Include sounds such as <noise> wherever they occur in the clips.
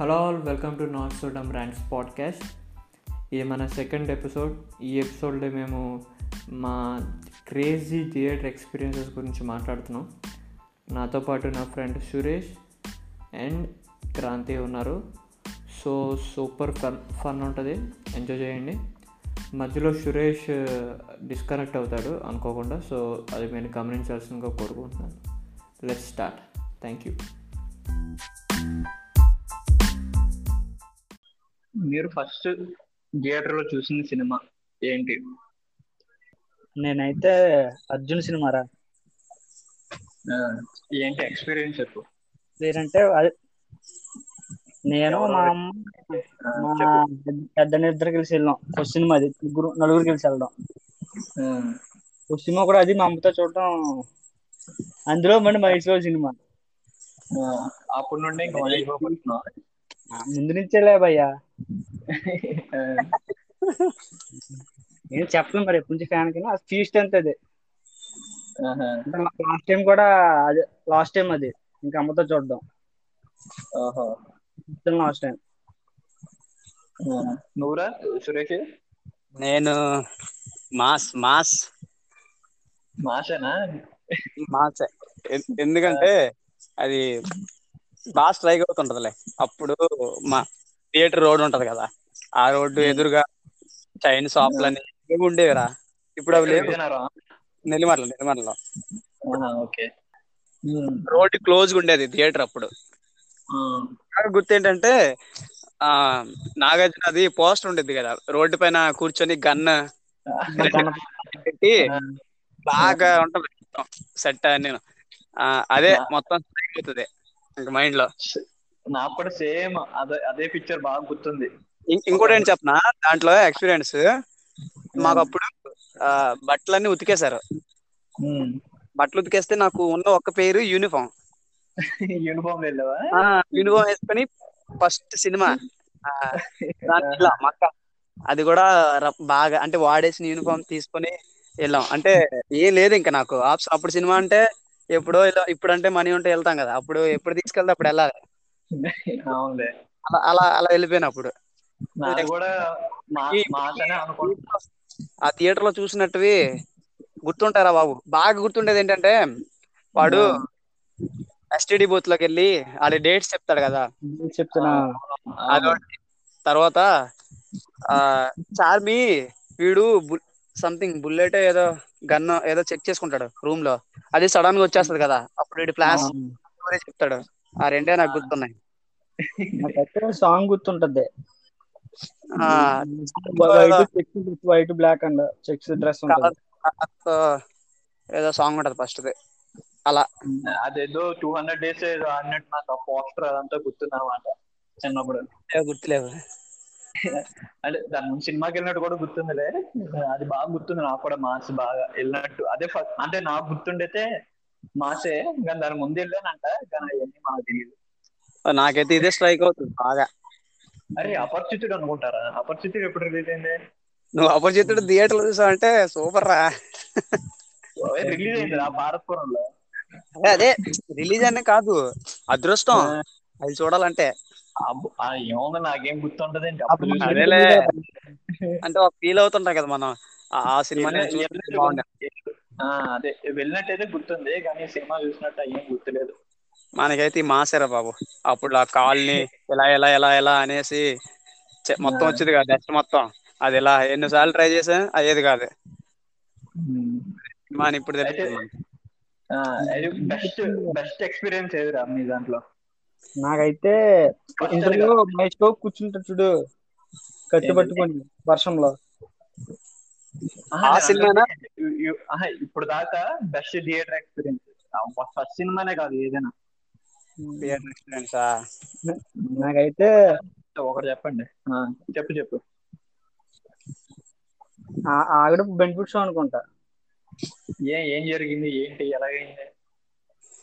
Hello all welcome to not so dumb podcast. ఇది మన second episode. ఈ ఎపిసోడ్లో మేము మా క్రేజీ థియేటర్ ఎక్స్పీరియన్సెస్ గురించి మాట్లాడుతున్నాం. నాతో పాటు నా ఫ్రెండ్ సురేష్ అండ్ క్రాంతి ఉన్నారు. సో సూపర్ ఫన్ ఫన్ ఉంటుంది. ఎంజాయ్ చేయండి. మధ్యలో సురేష్ డిస్కనెక్ట్ అవుతాడు అనుకోకుండా. సో అది నేను గమనించాల్సిందిగా కోరుకుంటున్నాను. లెట్ స్టార్ట్ థ్యాంక్ యూ మీరు ఫస్ట్ థియేటర్లో చూసిన సినిమా ఏంటి? నేనైతే అర్జున్ సినిమా రా. ఏంటి ఎక్స్పీరియన్స్ చెప్పు. లేదంటే నేను మా అమ్మ మా పెద్ద ఇద్దరు కలిసి వెళ్ళాం. ఫస్ట్ సినిమా అది. ముగ్గురు నలుగురు కలిసి వెళ్దాం ఆ, ఫస్ట్ సినిమా కూడా అది మా అమ్మతో చూడటం అందులో మహేష్ బాబు సినిమా. ఆ, అప్పటి నుండి ముందు నుంచేలే భయ్యా. నేను చెప్పను మరి ఎప్పటి నుంచి ఫ్యాన్ కింద ఫీస్ట్ అంతే అది. లాస్ట్ టైం కూడా అదే లాస్ట్ టైం అది. ఇంకా అమ్మతో చూడడం. ఓహో. లాస్ట్ టైం నువ్వురా సురేష్? నేను మాస్ మాస్. మాసేనా? మాస్. ఎందుకంటే అది బాగా స్ట్రైక్ అవుతుంటదిలే. అప్పుడు మా థియేటర్ రోడ్ ఉంటది కదా ఆ రోడ్డు ఎదురుగా చైన్ షాప్లని ఏమి ఉండేవిరా. ఇప్పుడు అవి లేవు. నెల్లిమర్ల నెల్లిమర్లలో. ఆహా, ఓకే. ఉమ్, రోడ్ క్లోజ్ ఉండేది థియేటర్ అప్పుడు. నాకు గుర్తు ఏంటంటే ఆ నాగార్జున అది పోస్టర్ ఉండేది కదా రోడ్డు పైన కూర్చొని గన్ పెట్టి బాగా ఉంటది సెట్ నేను అదే మొత్తం అవుతుంది. ఇంక మైండ్లో నాకు కూడా సేమ్ అదే అదే పిక్చర్ బాగా గుర్తుంది. ఇంకోటి ఏంటి చెప్పనా? దాంట్లో ఎక్స్పీరియన్స్ మాకు అప్పుడు బట్టలన్నీ ఉతికేశారు. బట్టలు ఉతికేస్తే నాకు ఉన్న ఒక్క పేరు యూనిఫామ్ యూనిఫామ్ వెళ్ళావా? యూనిఫామ్ వేసుకొని ఫస్ట్ సినిమా మక్క అది కూడా బాగా అంటే వాడేసిన యూనిఫామ్ తీసుకొని వెళ్ళాం. అంటే ఏం లేదు ఇంకా నాకు. ఆప్షన్ అప్పుడు సినిమా అంటే ఎప్పుడో ఇలా ఇప్పుడు అంటే మనీ ఉంటే వెళ్తాం కదా. అప్పుడు ఎప్పుడు తీసుకెళ్తే అప్పుడు వెళ్ళాలి. అవునులే. అలా అలా అలా వెళ్ళిపోయాను అప్పుడు నాది కూడా మా ఈ- మాసనే అనుకుంటున్నా ఆ థియేటర్లో చూసినట్టువి గుర్తుంటారా బాబు? బాగా గుర్తుండేది ఏంటంటే వాడు ఎస్టిడి బూత్లోకి వెళ్ళి అది డేట్స్ చెప్తాడు కదా. చెప్తున్నా. తర్వాత ఆ చార్మి వీడు సంథింగ్ బుల్లెట్ ఏదో గన్ ఏదో చెక్ చేసుకుంటాడు రూమ్లో. అది సడన్గా వచ్చేస్తది కదా. అప్పుడు వీడి ప్లాస్ చెప్తాడు. ఆ రెండే నాకు గుర్తున్నాయి. సాంగ్ గుర్తుంటది. ఆ white black and checks dress ఏదో సాంగ్ ఉంటది ఫస్ట్ అలా. అదేదో టూ హండ్రెడ్ డేస్ ఏదో ఆడినట్టు నాకు పోస్టర్ అదంతా గుర్తుంది అనమాట చిన్నప్పుడు గుర్తులేవు. అంటే దాని ముందు సినిమాకి వెళ్ళినట్టు కూడా గుర్తుందిలే. అది బాగా గుర్తుంది నాకు కూడా మాస్ బాగా వెళ్ళినట్టు. అదే ఫస్ట్ అంటే నాకు గుర్తుండైతే మాసే కానీ దాని ముందు వెళ్ళానంట కానీ అవన్నీ మాకు తెలియదు నాకైతే ఇదే స్ట్రైక్ అవుతుంది బాగా. అరే అపరిచితుడు అనుకుంటారా? అపరిచితుడు ఎప్పుడు రిలీజ్ అయింది? నువ్వు అపరిచితుడు థియేటర్లో చూసావంటే సూపర్ రా. రిలీజ్ అయింది ఆ భారత్పురంలో అదే అదే రిలీజ్ అనే కాదు అదృష్టం. అది చూడాలంటే. ఏముంది నాకేం గుర్తుంటదండి. <laughs> అంటే ఒక ఫీల్ అవుతుంటాం కదా మనం. ఆ- సినిమా అదే. వెళ్ళినట్టయితే గుర్తుంది కానీ సినిమా చూసినట్టు ఏం గుర్తులేదు. మనకైతే మాసేరా బాబు. అప్పుడు ఆ కాల్ని ఇలా ఎలా ఎలా ఎలా అనేసి మొత్తం. వచ్చేది కాదు నెక్స్ట్ మొత్తం. అది ఇలా ఎన్నిసార్లు ట్రై చేసా అయ్యేది కాదు. సినిమా ఇప్పుడు తెలుస్తుంది. బెస్ట్ బెస్ట్ ఎక్స్పీరియన్స్ ఏదిరా మీ దాంట్లో? నాకైతే ఇంటర్వ్యూ మహేష్ బాబు కూర్చుంటాడు చూడు ఏంటది? పట్టుకొని వర్షంలో ఆ సినిమానా? ఇప్పుడు దాకా బెస్ట్ థియేటర్ ఎక్స్పీరియన్స్ ఫస్ట్ సినిమానే కాదు ఏదైనా థియేటర్ ఎక్స్పీరియన్స్? నాకైతే ఒకటి చెప్పండి ఆ, చెప్పు చెప్పు ఆ- ఆవిడ బెనిఫిట్ షో అనుకుంటా ఏం ఏం జరిగింది ఏంటి ఎలాగైంది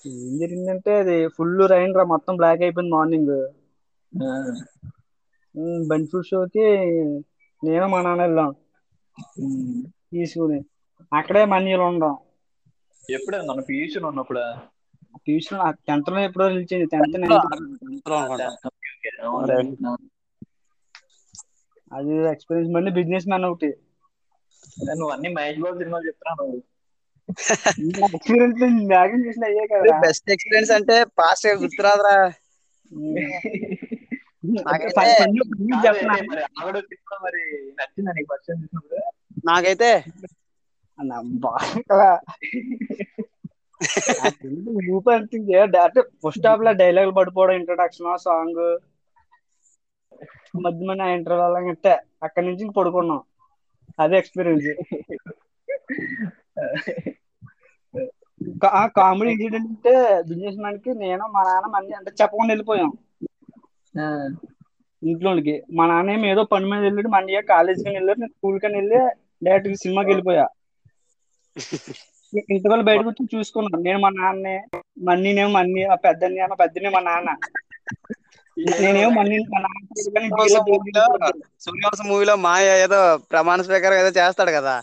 ఏం జరిగిందంటే అది ఫుల్ రైన్ రా మొత్తం బ్లాక్ అయిపోయింది మార్నింగ్ ఆ, బెనిఫిట్ షోకి నేను మా నాన్న వెళ్ళాం. తీసుకుని అక్కడే మనీలు ఉండం. ఎప్పుడు మన పీయూసీలో ఉన్నప్పుడు? ట్యూషన్ టెన్త్లో ఎప్పుడో రిలీజ్ అయింది. టెన్త్. అది. ఎక్స్పీరియన్స్ మళ్ళీ బిజినెస్ మ్యాన్ ఒకటి. నువ్వు అన్ని మహేష్ బాబు సినిమాలు చెప్తున్నావు బెస్ట్ ఎక్స్పీరియన్స్ అంటే పాస్ట్ గుర్తురాదురా. నాకైతే- ఫస్ట్ హాఫ్లో డైలాగ్ పడిపోవడం ఇంట్రొడక్షన్ సాంగ్ మధ్య మధ్య ఇంటర్వెల్ అక్కడి నుంచి పడుకున్నాం. అదే ఎక్స్పీరియన్స్ <laughs> కామెడీ ఇన్సిడెంట్ అంటే బిజినెస్ మ్యాన్కి నేను మా నాన్న మంది అంటే చెప్పకుండా వెళ్ళిపోయాం. ఇంట్లోకి మా నాన్న ఏమో ఏదో పని మీద వెళ్ళాడు మా అన్నయ్య కాలేజీకి వెళ్ళాడు నేను స్కూల్ కని వెళ్ళి డైరెక్ట్ సినిమాకి వెళ్ళిపోయా. ఇంతవల్ల బయటకు వచ్చి చూసుకున్నాను. నేను మా నాన్నే మా అన్నీనేమో మా మా పెద్దనే మా నాన్న. నేనేమో మా అన్నయ్య మా నాన్న కానీ సూర్యవంశం మూవీలో మాయ ఏదో ప్రమాణ స్వీకారం ఏదో చేస్తాడు కదా.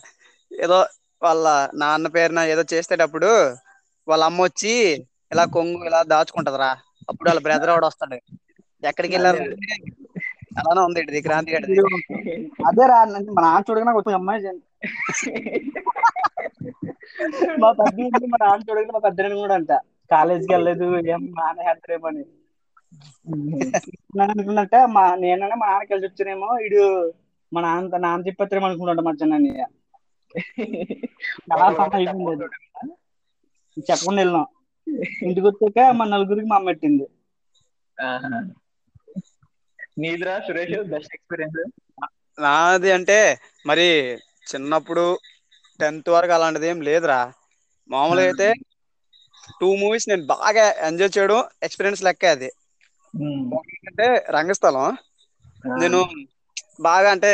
ఏదో వాళ్ళ నాన్న పేరున ఏదో చేసేటప్పుడు వాళ్ళ అమ్మ వచ్చి ఇలా కొంగు ఇలా దాచుకుంటదిరా. అప్పుడు వాళ్ళ బ్రదర్ వాడు వస్తాడు. ఎక్కడికి వెళ్ళారు? అంటే, అలానే ఉంది ఇది క్రాంతి అదే. రా అంటే మా నాన్న చూడగా కొంచెం అమ్మాయి. మా పెద్ద మా నాన్న చూడగా మా పెద్ద కూడా అంట కాలేజీకి వెళ్ళలేదు ఏం నాన్న నేను అనుకున్నట్టే మా నేననే మా నాన్న కలిసి వచ్చానేమో ఇడు మా నాన్న నాన్న చెప్పేస్తారేమో అనుకుంటాడు మధ్యాహ్నం <laughs> చాలా సమయం. చెప్పకుండా వెళ్ళినాం. ఇంటికి వచ్చాక మా నలుగురికి మా అమ్మ పెట్టింది. నీదిరా సురేష్ బెస్ట్ ఎక్స్పీరియన్స్ నాది అంటే మరి చిన్నప్పుడు టెన్త్ వరకు అలాంటిది ఏం లేదురా. మామూలుగా అయితే టూ మూవీస్ నేను బాగా ఎంజాయ్ చేయడం ఎక్స్పీరియన్స్ లెక్క అది. అంటే రంగస్థలం. నేను బాగా అంటే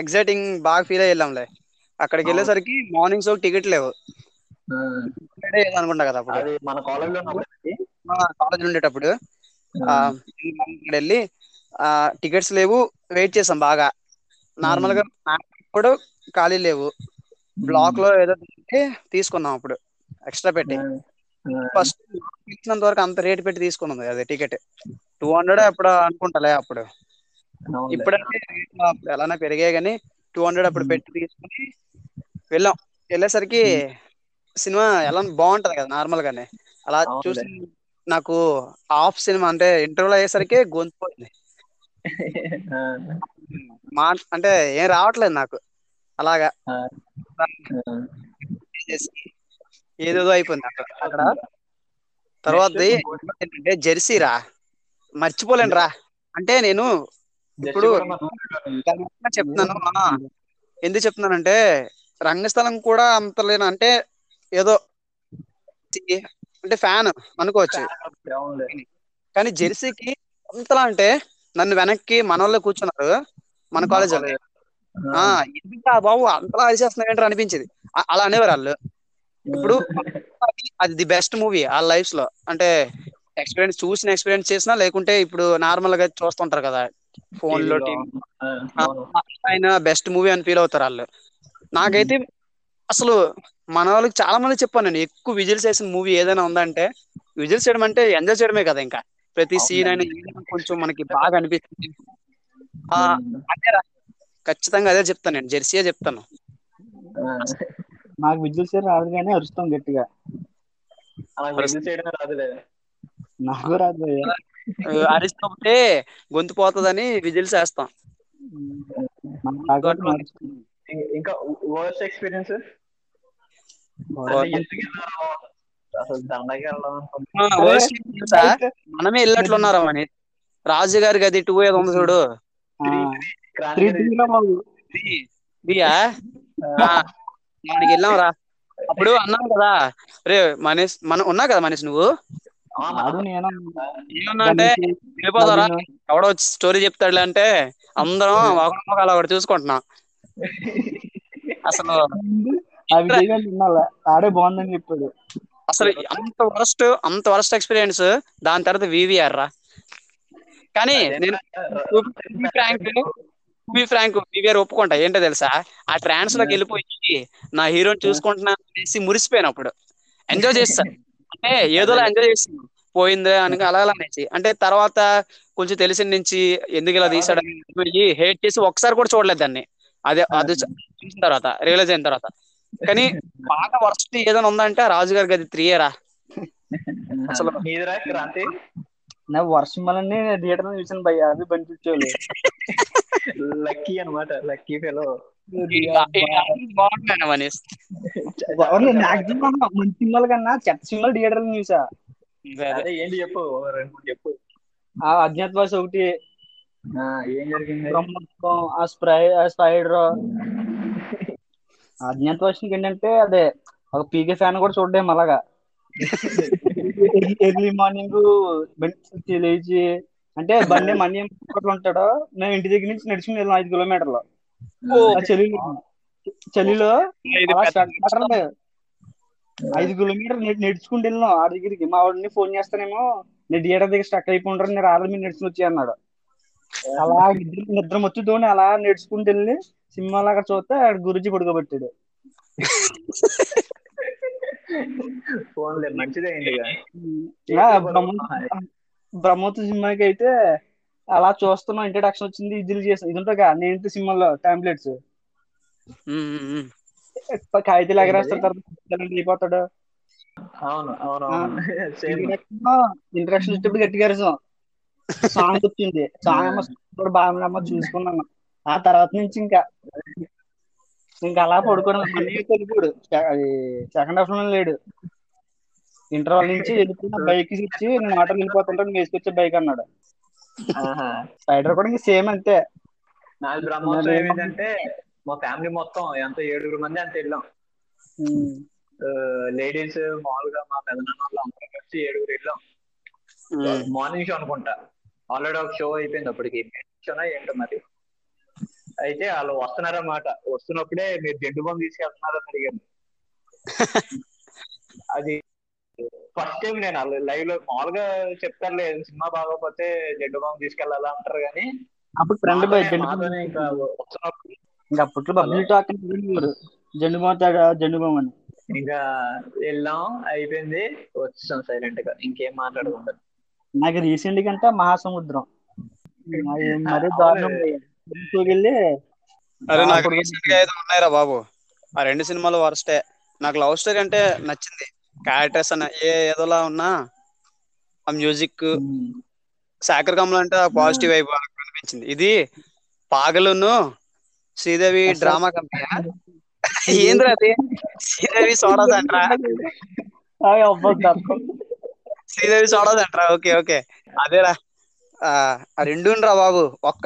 ఎగ్జైటింగ్ బాగా ఫీల్ అయ్యి వెళ్ళాంలే అక్కడికి వెళ్ళేసరికి మార్నింగ్ షో టికెట్ లేవు. అనుకుంటా కదా అప్పుడు. మన కాలేజ్లో కాలేజ్ ఉండేటప్పుడు. ఇక్కడ వెళ్ళి ఆ టికెట్స్ లేవు వెయిట్ చేసాం బాగా. నార్మల్గా కూడా ఖాళీ లేవు. బ్లాక్లో ఏదో తీసుకున్నాం అప్పుడు ఎక్స్ట్రా పెట్టి. ఫస్ట్ ఇచ్చినంత వరకు అంత రేట్ పెట్టి తీసుకున్నది అది టికెట్. టూ హండ్రెడ్ అప్పుడు అనుకుంటాలే అప్పుడు. ఇప్పుడంటే ఎలానే పెరిగాయి కానీ టూ హండ్రెడ్ అప్పుడు పెట్టి తీసుకుని వెళ్ళాం. వెళ్ళేసరికి సినిమా ఎలా బాగుంటది కదా నార్మల్ గానే అలా. చూసి నాకు హాఫ్ సినిమా అంటే ఇంటర్వ్యూలో అయ్యేసరికి గొంతు పోయింది. మా అంటే ఏం రావట్లేదు నాకు. అలాగా. ఏదేదో అయిపోయింది అక్కడ. అక్కడ తర్వాత ఏంటంటే జెర్సీ రా. మర్చిపోలేను రా. అంటే నేను ఇప్పుడు చెప్తున్నాను. ఎందుకు చెప్తున్నానంటే రంగస్థలం కూడా అంత లేను. అంటే ఏదో అంటే ఫ్యాన్ అనుకోవచ్చు. కానీ జెర్సీకి అంతలా అంటే నన్ను వెనక్కి మనోళ్ళు కూర్చున్నారు మన కాలేజ్ వాళ్ళు. ఆ బాబు? అంతలా అరిచేస్తున్నారు ఏంటో అనిపించింది. అలా అనేవారు వాళ్ళు. ఇప్పుడు అది- ది బెస్ట్ మూవీ ఆ లైఫ్లో. అంటే ఎక్స్పీరియన్స్ చూసిన ఎక్స్పీరియన్స్ చేసినా లేకుంటే ఇప్పుడు నార్మల్గా చూస్తుంటారు కదా. ఫోన్లో టీవీ ఆయన బెస్ట్ మూవీ అని ఫీల్ అవుతారు వాళ్ళు. నాకైతే అసలు మన వాళ్ళకి చాలా మంది చెప్పాను నేను ఎక్కువ విజిల్స్ వేసిన మూవీ ఏదైనా ఉందంటే విజిల్స్ చేయడం అంటే ఎంజాయ్ చేయడమే కదా ఇంకా. ప్రతి సీన్ అయినా కొంచెం మనకి బాగా అనిపిస్తుంది. ఆ, అదే. ఖచ్చితంగా అదే చెప్తాను నేను జెర్సీయే చెప్తాను. నాకు సేర్ రాదు కానీ అరుస్తాం గట్టిగా. నాకు రాదు. అరిచినప్పుడే గొంతు పోతుందని విజిల్స్ వేస్తాం. ఇంకా వర్స్ట్ ఎక్స్పీరియన్స్ అసలు దండకి? మనమే వెళ్ళట్లున్నారా అని రాజు గారి గది టూ ఏదో ఉంది చూడు. దానికి వెళ్ళాం రా. అప్పుడు అన్నాం కదా. రే మనీష్ మన ఉన్నా కదా మనీష్ నువ్వు? ఏమన్నా అంటే వెళ్ళిపోతారా? ఎవడో స్టోరీ చెప్తాడులే అంటే అందరం ఒకటి చూసుకుంటున్నాం. అసలు ఆ విజయ్ గారు వినాలా ఆడే బాగుందని చెప్పాడు. అసలు అంత వరస్ట్ అంత వరస్ట్ ఎక్స్పీరియన్స్ దాని తర్వాత వివిఆర్ రా. కానీ నేను ఫ్రాంక్ బి ఫ్రాంక్ వివిఆర్ ఒప్పుకుంటా. ఏంటో తెలుసా? ఆ ట్రాన్స్లోకి వెళ్ళిపోయి నా హీరోని చూసుకుంటున్నా అనేసి మురిసిపోయాను అప్పుడు ఎంజాయ్ చేస్తా. అంటే ఏదోలా ఎంజాయ్ చేస్తాను. పోయిందే అని అలా అలా అనేసి. అంటే తర్వాత కొంచెం తెలిసిన నుంచి ఎందుకు ఇలా తీసాడు హేట్ చేసి ఒకసారి కూడా చూడలేదు దాన్ని. అదే అది చూసిన తర్వాత రియలైజ్ అయిన తర్వాత. కానీ బాగా వర్స్ట్ ఏదైనా ఉందంటే రాజుగారి గది త్రీ రా. <laughs> అసలు నీదిరా క్రాంతి. నా వర్షం వల్లనే థియేటర్ చూసాను భయ్య అవి బనిపించేవాళ్ళు లక్కీ అన్నమాట లక్కీ ఫెలో మంచి సినిమాల కన్నా చెత్త సినిమాలు థియేటర్ చూసా. అదే ఏంటి చెప్పు? ఓ రెండు మూడు చెప్పు. ఆ అజ్ఞాతవాసి ఒకటి ఏం జరిగింది? ఆ స్ప్రై ఆ స్పైడర్. <laughs> అజ్ఞాతవాసికి ఏంటంటే అదే ఒక పీకే ఫ్యాన్ కూడా చూడడం అలాగా. <laughs> ఎర్లీ మార్నింగ్ లేచి అంటే బండి మనీ ఉంటాడు మేము ఇంటి దగ్గర నుంచి నడుచుకుని వెళ్ళాం ఐదు కిలోమీటర్లు. ఆ చలిలో. ఐదు కిలోమీటర్ నడుచుకుంటూ వెళ్ళినాం ఆ దగ్గరికి. మా వాడిని ఫోన్ చేస్తానేమో నేను థియేటర్ దగ్గర స్టక్ అయిపోంటారు నేను రాలేదు మీరు నడుచుకుని వచ్చి అన్నాడు. అలా నిద్ర నిద్ర మొత్తుతోని అలా నడుచుకుంటూ వెళ్ళి సినిమా లాగా చూస్తే ఆడ గురించి పడుకోబెట్టాడు. మంచిదే బ్రహ్మోత్సవ సినిమాకి అయితే అలా చూస్తున్నాం ఇంట్రడక్షన్ వచ్చింది ఇది చేసాం ఇది ఉంటుందిగా నేను సినిమాలో టాంప్లెట్స్ ఉమ్, ఉమ్, ఉమ్. కాగితాలు ఎగరేస్తారు తర్వాత అయిపోతాడు. అవును అవును <laughs> ఇంట్రడక్షన్ వచ్చేటప్పుడు గట్టిగా సాంగ్ వచ్చింది. సాంగ్ కూడా బాగా చూసుకున్నాను. ఆ తర్వాత నుంచి ఇంకా ఇంకా అలా పడుకోవడం. అది సెకండ్ హాఫ్లో లేడు. ఇంటర్వల్ నుంచి వెళ్ళిపోయిన బైక్ ఇచ్చి నేను ఆటోకి వెళ్ళిపోతుంటే నువ్వు వేసుకొచ్చే బైక్ అన్నాడు. స్పైడర్ కూడా ఇంకా సేమ్ అంతే. నాది బ్రహ్మోత్సవం ఏమైందంటే మా ఫ్యామిలీ మొత్తం ఎంత ఏడుగురు మంది అంత వెళ్ళాం. లేడీస్ మామూలుగా మా పెదనాన్న వాళ్ళు అందరం కలిసి ఏడుగురు వెళ్ళాం. మార్నింగ్ షో అనుకుంటా. ఆల్రెడీ ఒక షో అయిపోయింది అప్పటికి షోనా ఏంటో మరి? అయితే వాళ్ళు వస్తున్నారన్నమాట. వస్తున్నప్పుడే మీరు జెండు బాంబు తీసుకెళ్తున్నారని అడిగాను <laughs> అది ఫస్ట్ టైం నేను వాళ్ళు లైవ్లో మామూలుగా చెప్తారులే సినిమా బాగోకపోతే జెండు బాంబు తీసుకెళ్ళాలా అంటారు కానీ అప్పుడు ఫ్రెండ్ ఇంకా వస్తున్నప్పుడు. ఇంకా అప్పట్లో పబ్లిక్ టాక్ జెండు బాగుతాడు జెండు బామ్ అని. ఇంకా వెళ్ళాం అయిపోయింది. వచ్చాం సైలెంట్గా. ఇంకేం మాట్లాడకుండా నాకు రీసెంట్ కంటే మహాసముద్రం. అది మరీ దారుణం వెళ్ళి అరే నాకు రీసెంట్గా ఏదో ఉన్నాయిరా బాబు. ఆ రెండు సినిమాలు వరస్టే. నాకు లవ్ స్టోరీ అంటే నచ్చింది. క్యారెక్టర్స్ అన్న ఏ ఏదోలా ఉన్నా ఆ మ్యూజిక్ శాఖర్ కమల్ అంటే పాజిటివ్ వైబ్ అనిపించింది. ఇది పాగలును శ్రీదేవి డ్రామా కంపెనీ ఏంద్రా అది? శ్రీదేవి సోడా సెంటరా. శ్రీదేవి సోడా సెంటరా ఓకే ఓకే. అదేరా. ఆ ఆ రెండు రా బాబు. ఒక్క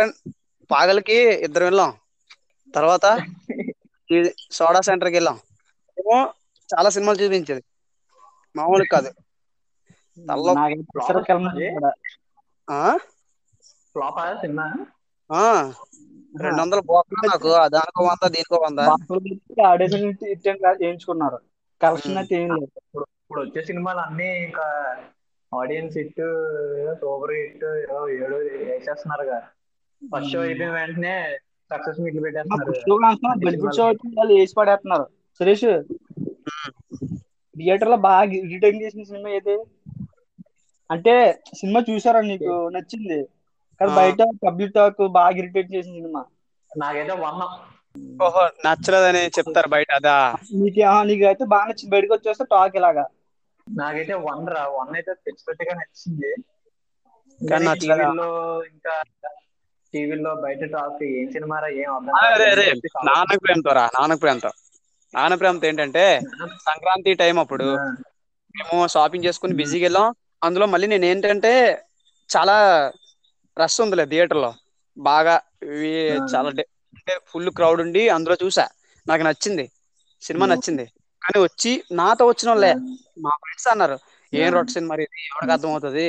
పాగలకి ఇద్దరు వెళ్ళాం. తర్వాత సోడా సెంటర్కి వెళ్ళాం. ఏమో చాలా సినిమాలు చూపించేది. మామూలు కాదు. రెండు వందలు పోకుండా నాకు. దానికో వంద దీనికో వంద. ఆడిషన్ చేయించుకున్నారు. కలెక్షన్ అయితే ఏం లేదు. ఇప్పుడు వచ్చే సినిమాలు అన్ని ఇంకా ఆడియన్స్ హిట్ సూపర్ హిట్ ఏడు వేసేస్తున్నారుగా. ఫస్ట్ షో అయిపోయిన వెంటనే సక్సెస్ మీట్లు పెట్టేస్తున్నారు. అయితే వేసి పడేస్తున్నారు. సురేష్ థియేటర్లో బాగా రిటర్న్ చేసిన సినిమా ఏది? అంటే సినిమా చూసారా నీకు? నచ్చింది. కానీ. బయట పబ్లిక్ టాక్ బాగా ఇరిటేట్ చేసిన సినిమా. నాకైతే వన్ ఓహో నచ్చలేదని చెప్తారు బయట అదా? నీకు నీకు అయితే బాగా నచ్చింది. బయటకు వచ్చేస్తే టాక్ ఇలాగా. నాకైతే వన్ రా. వన్ అయితే పిచ్చిపెట్టిగా నచ్చింది. కానీ? టీవీలో ఇంకా టీవీలో బయట టాక్ ఏం సినిమా ఏం ప్రేమతో రా నాన్నకు ప్రేమతో. నాన్న ప్రేమతో ఏంటంటే సంక్రాంతి టైం అప్పుడు మేము షాపింగ్ చేసుకుని బిజీగా వెళ్ళాం. అందులో మళ్ళీ నేను ఏంటంటే చాలా రష్ ఉందిలే థియేటర్లో. బాగా. చాలా ఫుల్ క్రౌడ్ ఉండి అందులో చూసా. నాకు నచ్చింది. సినిమా నచ్చింది. కానీ వచ్చి నాతో వచ్చిన వాళ్ళే మా ఫ్రెండ్స్ అన్నారు ఏం రొట్ట సినిమా ఇది ఎవరికి అర్థం అవుతుంది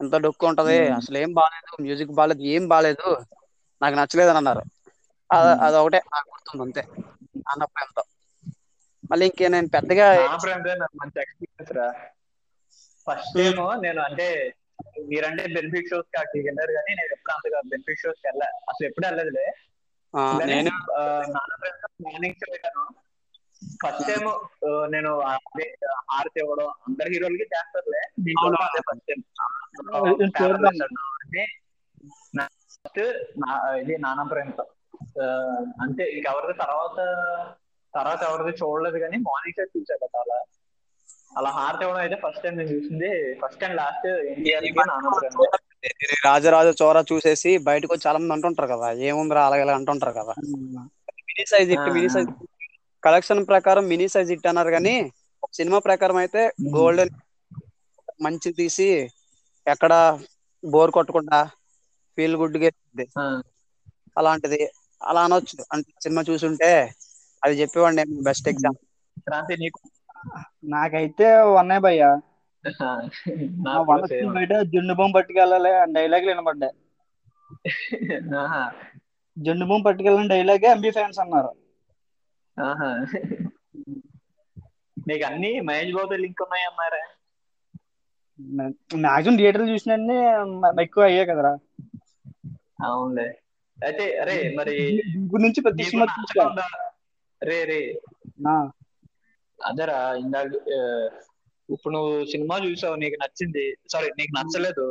ఎంత డొక్కు ఉంటది? అసలు ఏం బాగాలేదు మ్యూజిక్ బాగాలేదు ఏం బాగాలేదు నాకు నచ్చలేదు అని అన్నారు. అద- అదొకటే నాకు గుర్తుంది అంతే. నాన్న ప్రేమతో మళ్ళీ ఇంకే నేను పెద్దగా మంచి ఎక్స్పీరియన్స్ రా. ఫస్ట్ టైం నేను అంటే మీరంటే బెనిఫిట్ షోస్కి అక్కడికి వెళ్ళారు కానీ నేను ఎప్పుడు అంతగా బెనిఫిట్ షోస్కి వెళ్ళా అసలు ఎప్పుడు వెళ్ళదులే ఆ, నేను నాన్న షో వెళ్ళాను ఫస్ట్ టైం నేను హారతి ఇవ్వడం అందరి హీరోలకి చేస్తారులే. ఫస్ట్ టైం ఇది చూద్దాం. ఫస్ట్ ఇది నానా ప్రేమతో. అంతే ఇంకెవరిది తర్వాత తర్వాత ఎవరిది చూడలేదు కానీ మార్నింగ్ షో చూసాక చాలా అలా. హార్ట్ ఇవ్వడం అయితే ఫస్ట్ టైం నేను చూసింది. First and last NTR Raja చోర చూసేసి బయటకు వచ్చి చాలా మంది అంటుంటారు కదా ఏముందిరా అలాగే అంటుంటారు కదా. Mini size hit mini size collection ప్రకారం మినీ సైజ్ ఇట్ అన్నారు కానీ సినిమా ప్రకారం అయితే గోల్డెన్ మంచి తీసి ఎక్కడ బోర్ కొట్టకుండా ఫీల్ గుడ్గా అలాంటిది అలా అనొచ్చు. అంటే సినిమా చూసుంటే అది చెప్పేవాడిని బెస్ట్ ఎగ్జామ్ క్రాంతి నీకు నాకైతే ఉన్నాయి భయ్య. బయట జున్ను బొమ్మ పట్టుకెళ్ళాలి డైలాగులు వినబడ్డాయి. ఆహా, జున్ను బొమ్మ పట్టుకెళ్ళిన డైలాగే ఎంబీ ఫ్యాన్స్ అన్నారు. ఆహా. నీకు అన్ని మహేష్ బాబు లింక్ ఉన్నాయి అన్నారా మాక్సిమం థియేటర్లు చూసినన్ని ఎక్కువ అయ్యాయి కదరా. అవునులే. అయితే అరే మరి నుంచి ప్రతి రే రే. అదరా ఇందాక ఇప్పుడు నువ్వు సినిమా చూసావు నీకు నచ్చింది. సారీ నీకు నచ్చలేదు.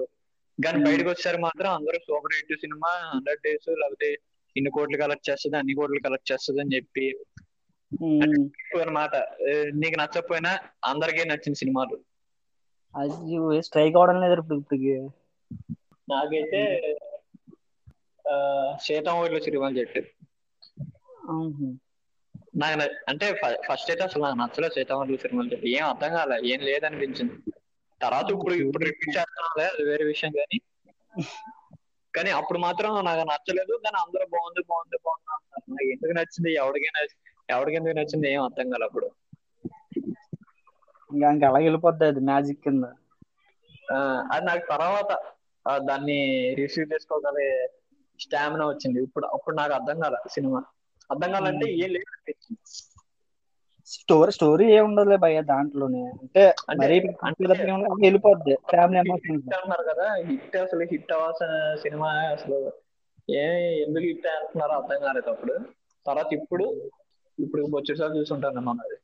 కానీ బయటకు వచ్చారు మాత్రం అందరూ super hit cinema hundred days లేకపోతే ఇన్ని కోట్లు కలెక్ట్ చేస్తుంది అన్ని కోట్లు కలెక్ట్ చేస్తుంది అని చెప్పి అనమాట నీకు నచ్చకపోయినా అందరికీ నచ్చిన సినిమాలు. అది స్ట్రైక్ అవడం లేదు ఇప్పుడు ఇప్పటికి. నాకైతే సీతం ఊర్లో సిరిమల్ చెట్టు. నాకు అంటే ఫస్ట్ అయితే అసలు నాకు నచ్చలేదు సీతామల్లి సినిమాలు చెట్టు ఏం అర్థం కాలే ఏం లేదనిపించింది. తర్వాత ఇప్పుడు ఇప్పుడు రిపీట్ చేస్తున్నాలే అది వేరే విషయం కానీ. కానీ అప్పుడు మాత్రం నాకు నచ్చలేదు కానీ అందరూ బాగుంది బాగుంది బాగుంది అంటున్నారు. నాకు ఎందుకు నచ్చింది ఎవరికి నచ్చి ఎవరికి ఎందుకు నచ్చింది ఏం అర్థం కాలే అప్పుడు. ఇంకా ఇంకా అలా వెళ్ళిపోద్ది అది మ్యాజిక్ కింద? అది నాకు తర్వాత దాన్ని రిసీవ్ చేసుకోగలే స్టామినా వచ్చింది. ఇప్పుడు అప్పుడు నాకు అర్థం కాల సినిమా. అర్థం కాలంటే ఏం లేదు. స్టోరీ స్టోరీ ఏ ఉండదులే భయ్య దాంట్లోనే. అంటే మరీ వెళ్ళిపోద్ది. ఫ్యామిలీ అన్నారు కదా హిట్ అసలు హిట్ అవ్వాల్సిన సినిమా అసలు. ఏ ఎందుకు హిట్ అంటున్నారో అర్థం కాలేదు అప్పుడు. తర్వాత ఇప్పుడు ఇప్పుడు వచ్చేసారి చూసుంటాను మనం అది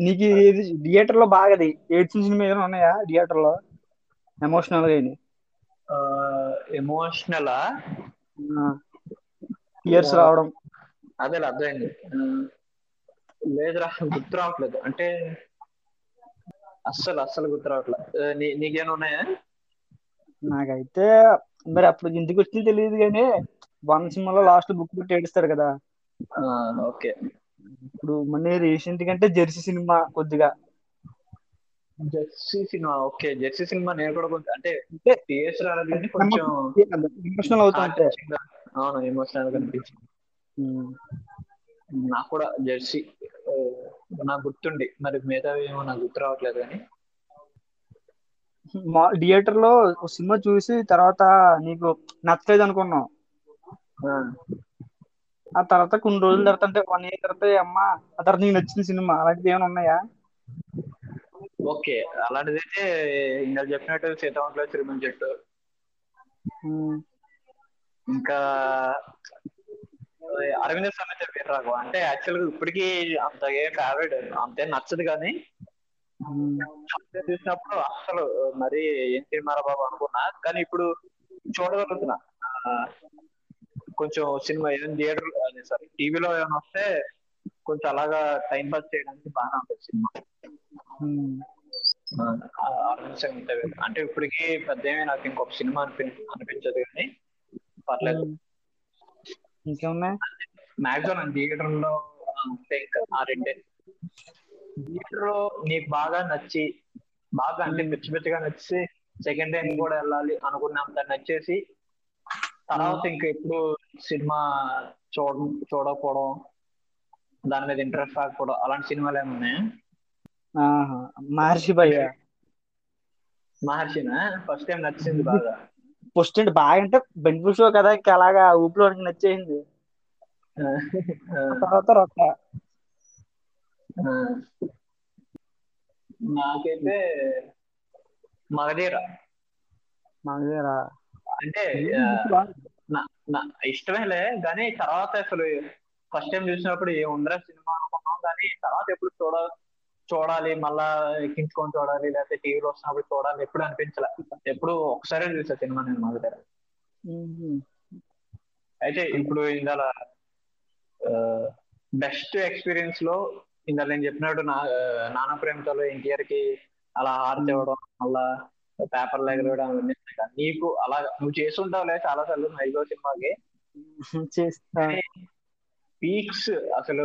నీకు ఇది థియేటర్లో బాగా ఏడ్చిన సినిమా ఏమైనా ఉన్నాయా థియేటర్లో ఎమోషనల్గా ఎమోషనల్ టీయర్స్ రావడం. అదే అర్థమైంది. లేదురా గుర్తు రావట్లేదు. అంటే అస్సలు అస్సలు గుర్తు రావట్లేదు. నీకేమైనా ఉన్నాయా? నాకైతే మరి అప్పుడు ఇంటికి వచ్చింది తెలియదు కానీ వన్ సినిమాలో లాస్ట్ బుక్ పెట్టి ఏడుస్తారు కదా. ఆ, ఓకే. ఇప్పుడు మళ్ళీ రీసెంట్ కంటే జెర్సీ సినిమా కొద్దిగా. Jersey cinema okay. Jersey cinema నేను కూడా కొంచెం అంటే అంటే టీఎస్ రాలేదు కొంచెం ఎమోషనల్ ఆలోచించిందా? అవును ఎమోషనల్ కనిపించింది నాకు కూడా జెర్సీ నాకు గుర్తుండి. మరి మిగతా ఏమో నాకు గుర్తు రావట్లేదు కానీ. థియేటర్లో ఒక సినిమా చూసి తర్వాత నీకు నచ్చలేదు అనుకున్నావు ఆ, తర్వాత కొన్ని రోజుల తర్వాత అంటే వన్ ఇయర్ తర్వాత అమ్మ ఆ తర్వాత నీకు నచ్చిన సినిమా అలాంటివి ఏమైనా ఉన్నాయా? ఓకే అలాంటిదైతే ఇందాక చెప్పినట్టు సీతావంతుల తిరుమల చెట్టు ఇంకా అరవింద సమేత వీరరాఘవ అంటే యాక్చువల్గా ఇప్పటికీ అంత ఏ ఫేవరెట్ అంతే నచ్చదు కానీ చూసినప్పుడు అసలు మరి ఏం సినిమారా బాబు అనుకున్నా. కానీ ఇప్పుడు చూడగలుగుతున్నా. కొంచెం సినిమా ఏదైనా థియేటర్ అదే సారీ టీవీలో ఏమైనా వస్తే కొంచెం అలాగా టైం పాస్ చేయడానికి బాగా ఉంటుంది సినిమా. వీర. అంటే ఇప్పటికీ పెద్ద నాకు ఇంకొక సినిమా అనిపి అనిపించదు కానీ పర్లేదు. ఇంకేమున్నాయి? మాక్సిమం థియేటర్లో ఆ రెండే. థియేటర్లో నీకు బాగా నచ్చి బాగా అంటే పిచ్చి పిచ్చిగా నచ్చి సెకండ్ టైం కూడా వెళ్ళాలి అనుకున్నంత నచ్చేసి తర్వాత ఇంకా ఎప్పుడు సినిమా చూడ చూడకపోవడం దాని మీద ఇంట్రెస్ట్ రాకపోవడం అలాంటి సినిమాలు ఏమున్నాయి మహర్షి భయ్య. మహర్షినా? ఫస్ట్ టైం నచ్చింది బాగా. ఫస్ట్ అంటే బాగా అంటే బెనిఫిట్ షో కదా ఇంకా అలాగా ఊపిలో నచ్చేసింది. తర్వాత రొక్క. నాకైతే మగధీర. మగధీరా. అంటే ఇష్టమేలే కానీ తర్వాత అసలు ఫస్ట్ టైం చూసినప్పుడు ఏముందిరా సినిమా అనుకున్నాం కానీ తర్వాత ఎప్పుడు చూడ చూడాలి మళ్ళా ఎక్కించుకొని చూడాలి లేకపోతే టీవీలో వస్తున్నప్పుడు చూడాలి ఎప్పుడు అనిపించలే. ఎప్పుడు ఒకసారి చూసా సినిమా నేను మా దగ్గర. అయితే ఇప్పుడు ఇందాల బెస్ట్ ఎక్స్పీరియన్స్లో ఇందాక నేను చెప్పినట్టు నా నానా ప్రేమతలో ఎన్టీఆర్కి అలా హార్ట్ ఇవ్వడం మళ్ళా పేపర్ అవన్నీ ఉన్నాయి కదా. నీకు అలా నువ్వు చేస్తుంటావులే చాలా సార్లు మైలో సినిమాకి. <laughs> చేస్తా. పీక్స్ అసలు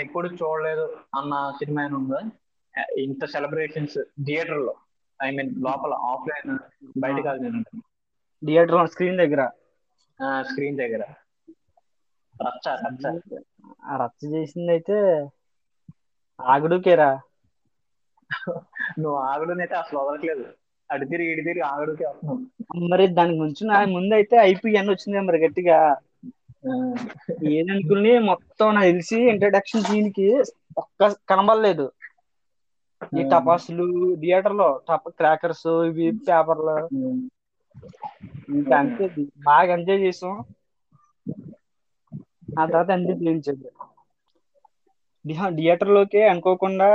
ఎప్పుడు చూడలేదు అన్న సినిమా ఏమైనా ఉందా? ఇంత సెలబ్రేషన్స్ థియేటర్లో. ఐ మీన్ లోపల ఆఫ్లైన్ బయట కాదు నేను థియేటర్ స్క్రీన్ దగ్గర. స్క్రీన్ దగ్గర. రచ్చ రచ్చ. రచ్చ చేసింది అయితే ఆగుడుకేరా నువ్వు ఆగడునైతే అసలు వదలట్లేదు. అటు తిరిగి ఇటు తిరిగి ఆగడుకే వస్తున్నావు మరి దానికి ముందు నా ముందు అయితే ఐపీఎన్ వచ్చింది మరి గట్టిగా. ఏదనుకుని మొత్తం నాకు తెలిసి ఇంట్రడక్షన్ సీన్కి ఒక్క కనబడలేదు. ఈ టపాసులు థియేటర్లో టప క్రాకర్స్ ఇవి పేపర్లు. ఇంకా అంతే బాగా ఎంజాయ్ చేసాం. ఆ తర్వాత ఎంజాయ్ చేయించదు థియేటర్లోకి అనుకోకుండా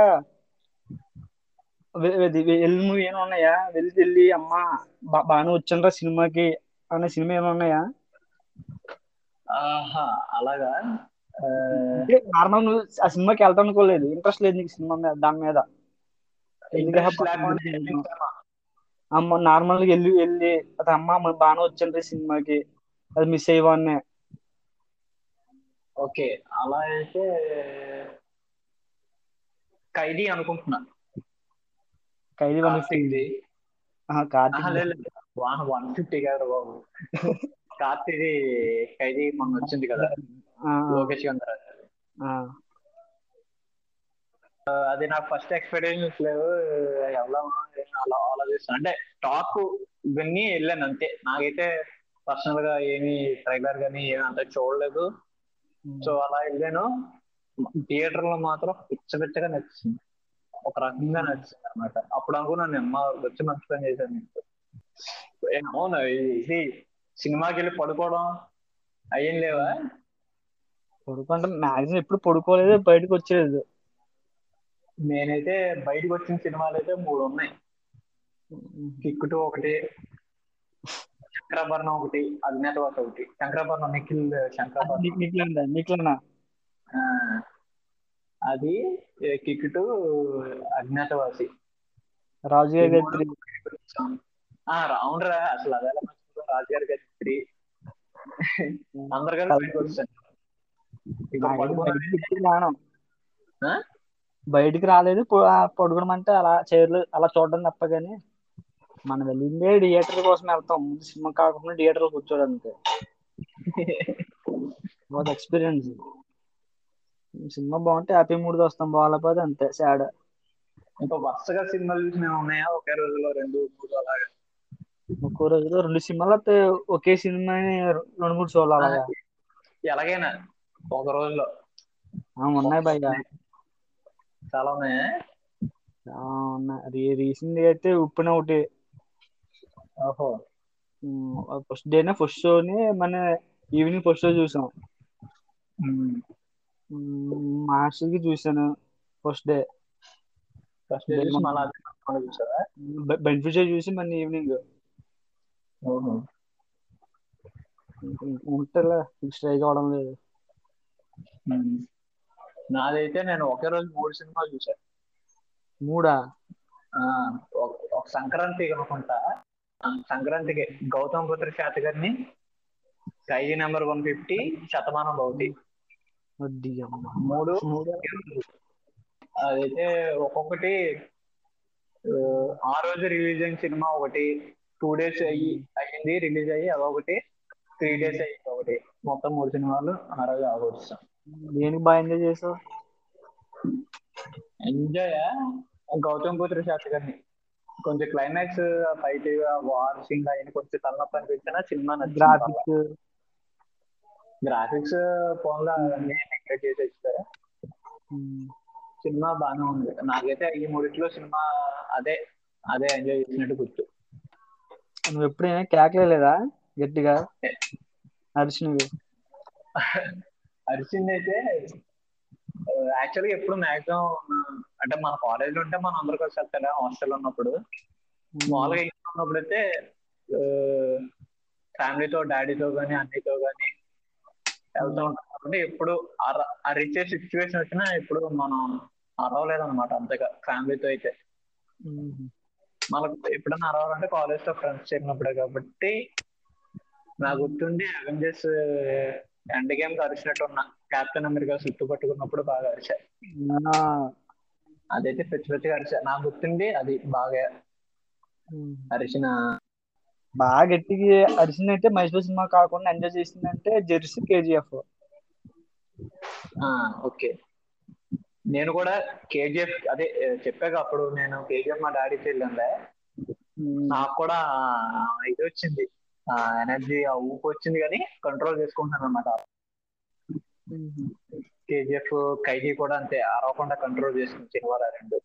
వెళ్ళి మూవీ ఏమైనా ఉన్నాయా? వెళ్ళి వెళ్ళి అమ్మ బాగానే వచ్చిండ్రా సినిమాకి. అనే సినిమా ఏమైనా ఉన్నాయా? ఆహా అలాగా? నార్మల్ నువ్వు ఆ సినిమాకి వెళ్తాం అనుకోలేదు. ఇంట్రెస్ట్ లేదు నీకు సినిమా మీద దాని మీద? అమ్మ నార్మల్గా వెళ్ళి వెళ్ళి అది అమ్మ బాగానే వచ్చిండ్రి సినిమాకి. అది మిస్ అయ్యవాన్నే ఓకే అలా అయితే ఖైదీ అనుకుంటున్నా. Khaidi one fifty Karthik one fifty కాదు బాబు. కార్తీది ఖైదీ మొన్న వచ్చింది కదా. లోకేష్ గారు. ఆ, అది నాకు ఫస్ట్ ఎక్స్పెక్టేషన్స్ లేవు. వెళ్దామా అలా ఆలోచిస్తాను అంటే టాక్ ఇవన్నీ వెళ్ళాను అంతే. నాకైతే పర్సనల్గా ఏమి ట్రైలర్ గానీ ఏమి అంత చూడలేదు. సో అలా వెళ్ళాను. థియేటర్లో మాత్రం పిచ్చ పిచ్చగా నచ్చింది. ఒక రకంగా నచ్చింది అనమాట అప్పుడు అనుకున్నాను అమ్మ వచ్చి మంచి పని చేశాను అవును ఇది- సినిమాకి వెళ్ళి పడుకోవడం అయ్యేం లేవా? పడుకుంటే. మాక్సిమం ఎప్పుడు పడుకోలేదు బయటకు వచ్చేది నేనైతే బయటకు వచ్చిన సినిమాలు అయితే మూడు ఉన్నాయి. కిక్ టూ ఒకటి శంకరాభరణం ఒకటి అజ్ఞాతవాస ఒకటి. శంకరాభరణం నిఖిల్ శంకరాభరణం. నీకులేనా ఆ, అది కిక్ టూ అజ్ఞాతవాసి. రాజు గారి అవునరా అసలు అదే రాజుగారి గారి త్రీ. అందరు బయటకు రాలేదు పో- ఆ పడుకోవడం అంటే అలా చైర్లు అలా చూడడం తప్ప కానీ మనం వెళ్ళిందే థియేటర్ కోసం వెళ్తాం. ముందు సినిమా కాకుండా థియేటర్ కూర్చోడానికి. <laughs> ఎక్స్పీరియన్స్ సినిమా బాగుంటే హ్యాపీ మూడ్ వస్తాం బాగాలేకపోతే అంతే సాడ్. ఇంకా వరుసగా సినిమాలు చూసినవి ఉన్నాయా? ఒకే రోజులో రెండు మూడు అలాగా? ఒక్కో రోజులో రెండు సినిమాలు వస్తే ఒకే సినిమా రెండు మూడు షోలు అలాగా? ఎలాగైనా ఒక రోజులో. ఉన్నాయి బయట చాలా ఉన్నాయా? ఉన్నాయి. రీసెంట్ అయితే ఉప్పున ఒకటి. ఓహో. ఫస్ట్ డేనే ఫస్ట్ షోని మన ఈవినింగ్ ఫస్ట్ షో చూసాం. ఉమ్. మార్చికి చూసాను ఫస్ట్ డే. ఫస్ట్ డే చూసి మళ్ళీ అదే సినిమా చూసావా? బెనిఫిట్ షో చూసి మన ఈవినింగ్. ఓహో. ఉంటలే స్ట్రైక్ అవడం లేదు. నాదైతే నేను ఒకే రోజు మూడు సినిమాలు చూసాను మూడా? ఆ, ఒక- సంక్రాంతి అనుకుంటా. సంక్రాంతికి గౌతమ్ పుత్ర శాత గారిని Khaidi number one fifty Shatamanam Bhavati వడ్డీ అమ్మ మూడు. అదైతే ఒక్కొక్కటి ఆ, రోజు రిలీజ్ అయిన సినిమా ఒకటి టూ డేస్ అయ్యి అయ్యింది రిలీజ్ అయ్యి అదొకటి త్రీ డేస్ అయ్యింది ఒకటి. మొత్తం మూడు సినిమాలు ఆ రోజు ఆగొచ్చాం దేనికి బాగా ఎంజాయ్ చేసావు? ఎంజాయ్? గౌతమ్ పుత్ర శాస్త్రి గారిని. కొంచెం క్లైమాక్స్ ఫైట్ వార్ సీన్ అయిన కొంచెం తలనొప్పి అనిపించిన సినిమా గ్రాఫిక్స్ గ్రాఫిక్స్ ఫోన్లో నెగ్లెక్ట్ చేసేస్తారు సినిమా బాగానే ఉంది. నాకైతే ఈ మూడిట్లో సినిమా అదే అదే ఎంజాయ్ చేసినట్టు గుర్తు. నువ్వు ఎప్పుడైనా కేకలేదా గట్టిగా? అరిచినవి అరిచింది అయితే యాక్చువల్గా ఎప్పుడు మాక్సిమం అంటే మన కాలేజ్లో ఉంటే మనం అందరూ కలిసి వెళ్తారా హాస్టల్ ఉన్నప్పుడు. మామూలుగా ఇంట్లో ఉన్నప్పుడు అయితే ఫ్యామిలీతో డాడీతో కానీ అన్నితో కానీ వెళ్తూ ఉంటాం. కాబట్టి ఎప్పుడు అర- అరిచే సిచ్యువేషన్ వచ్చినా ఎప్పుడు మనం అరవలేదు అనమాట అంతగా ఫ్యామిలీతో అయితే. మనకు ఎప్పుడైనా అరవాలంటే కాలేజ్తో ఫ్రెండ్స్ చేరినప్పుడే కాబట్టి నాకు గుర్తుండి అవెంజర్స్ ఎండ్ గేమ్ అరిచినట్టు ఉన్న కెప్టెన్ అమెరికా చుట్టూ పట్టుకున్నప్పుడు బాగా అరిచా. అదైతే పిచ్చి పిచ్చిగా అరిచా. నాకు గుర్తుండి అది బాగా అరిచిన బాగా గట్టిగా అరిసిందంటే మహేష్ బాబు సినిమా కాకుండా ఎంజాయ్ చేసిందంటే జెర్సీ కేజీఎఫ్. ఆ ఓకే. నేను కూడా కేజీఎఫ్ అదే చెప్పాక అప్పుడు నేను కేజీఎఫ్ మా డాడీకి వెళ్ళండే నాకు కూడా ఇది వచ్చింది. ఆ ఎనర్జీ ఆ ఊపు వచ్చింది కానీ కంట్రోల్ చేసుకుంటాను అనమాట కేజీఎఫ్ ఖైదీ కూడా అంతే. అరవకుండా కంట్రోల్ చేసుకుని ఆ రెండు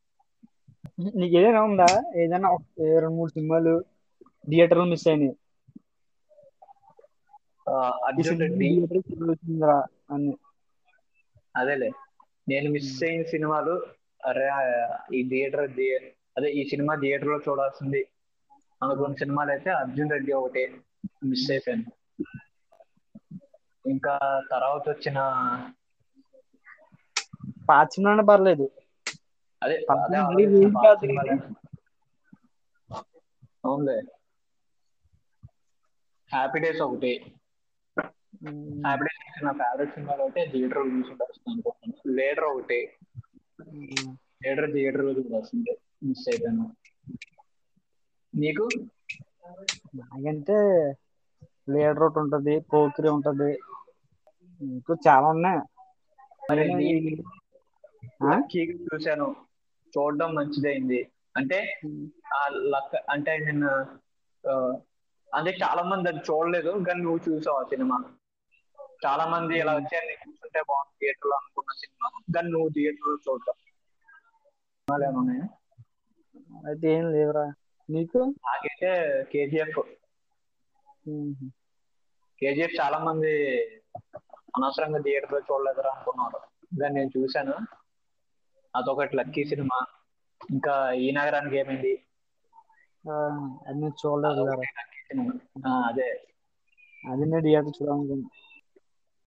నీకు ఏదైనా ఉందా? ఏదైనా రెండు మూడు సినిమాలు? థియేటర్ మిస్ అయినాయి. అని. అదేలే. నేను మిస్ అయిన సినిమాలు అరే ఈ థియేటర్ అదే ఈ సినిమా థియేటర్లో చూడాల్సింది అనుకున్న సినిమాలు అయితే అర్జున్ రెడ్డి ఒకటి మిస్ అయిపోయాను. ఇంకా తర్వాత వచ్చిన పాత సినిమా పర్లేదు. అదే. అవునులే. హ్యాపీ డేస్ ఒకటి. హ్యాపీ డేస్ నా ఫేవరెట్ సినిమాలు ఒకటి థియేటర్లో చూసుకుంటాను అనుకుంటున్నాను. లీడర్ ఒకటి. లీడర్ థియేటర్లో చూడాల్సిందే. మిస్ అయిపోయాను. నీకు? నాకంటే లీడర్ ఒకటి ఉంటది పోకిరి ఉంటది. ఇంకా చాలా ఉన్నాయి. చూశాను. చూడడం మంచిదైంది. అంటే ఆ లక్ అంటే నేను ఆ, అంటే చాలా మంది అది చూడలేదు కానీ నువ్వు చూసావు ఆ సినిమా. చాలా మంది ఇలా వచ్చారు నేను చూస్తుంటే బాగుంది థియేటర్లో అనుకున్న సినిమా కానీ నువ్వు థియేటర్లో చూడటం అయితే ఏం లేవురా. నీకు? నాకైతే కేజీఎఫ్. కేజీఎఫ్ చాలా మంది అనవసరంగా థియేటర్లో చూడలేదురా అనుకున్నారు. కానీ నేను చూశాను. అదొకటి లక్కీ సినిమా. ఇంకా ఈ నగరానికి ఏమైంది? అది నేను చూడలేదు కదా అదొకటి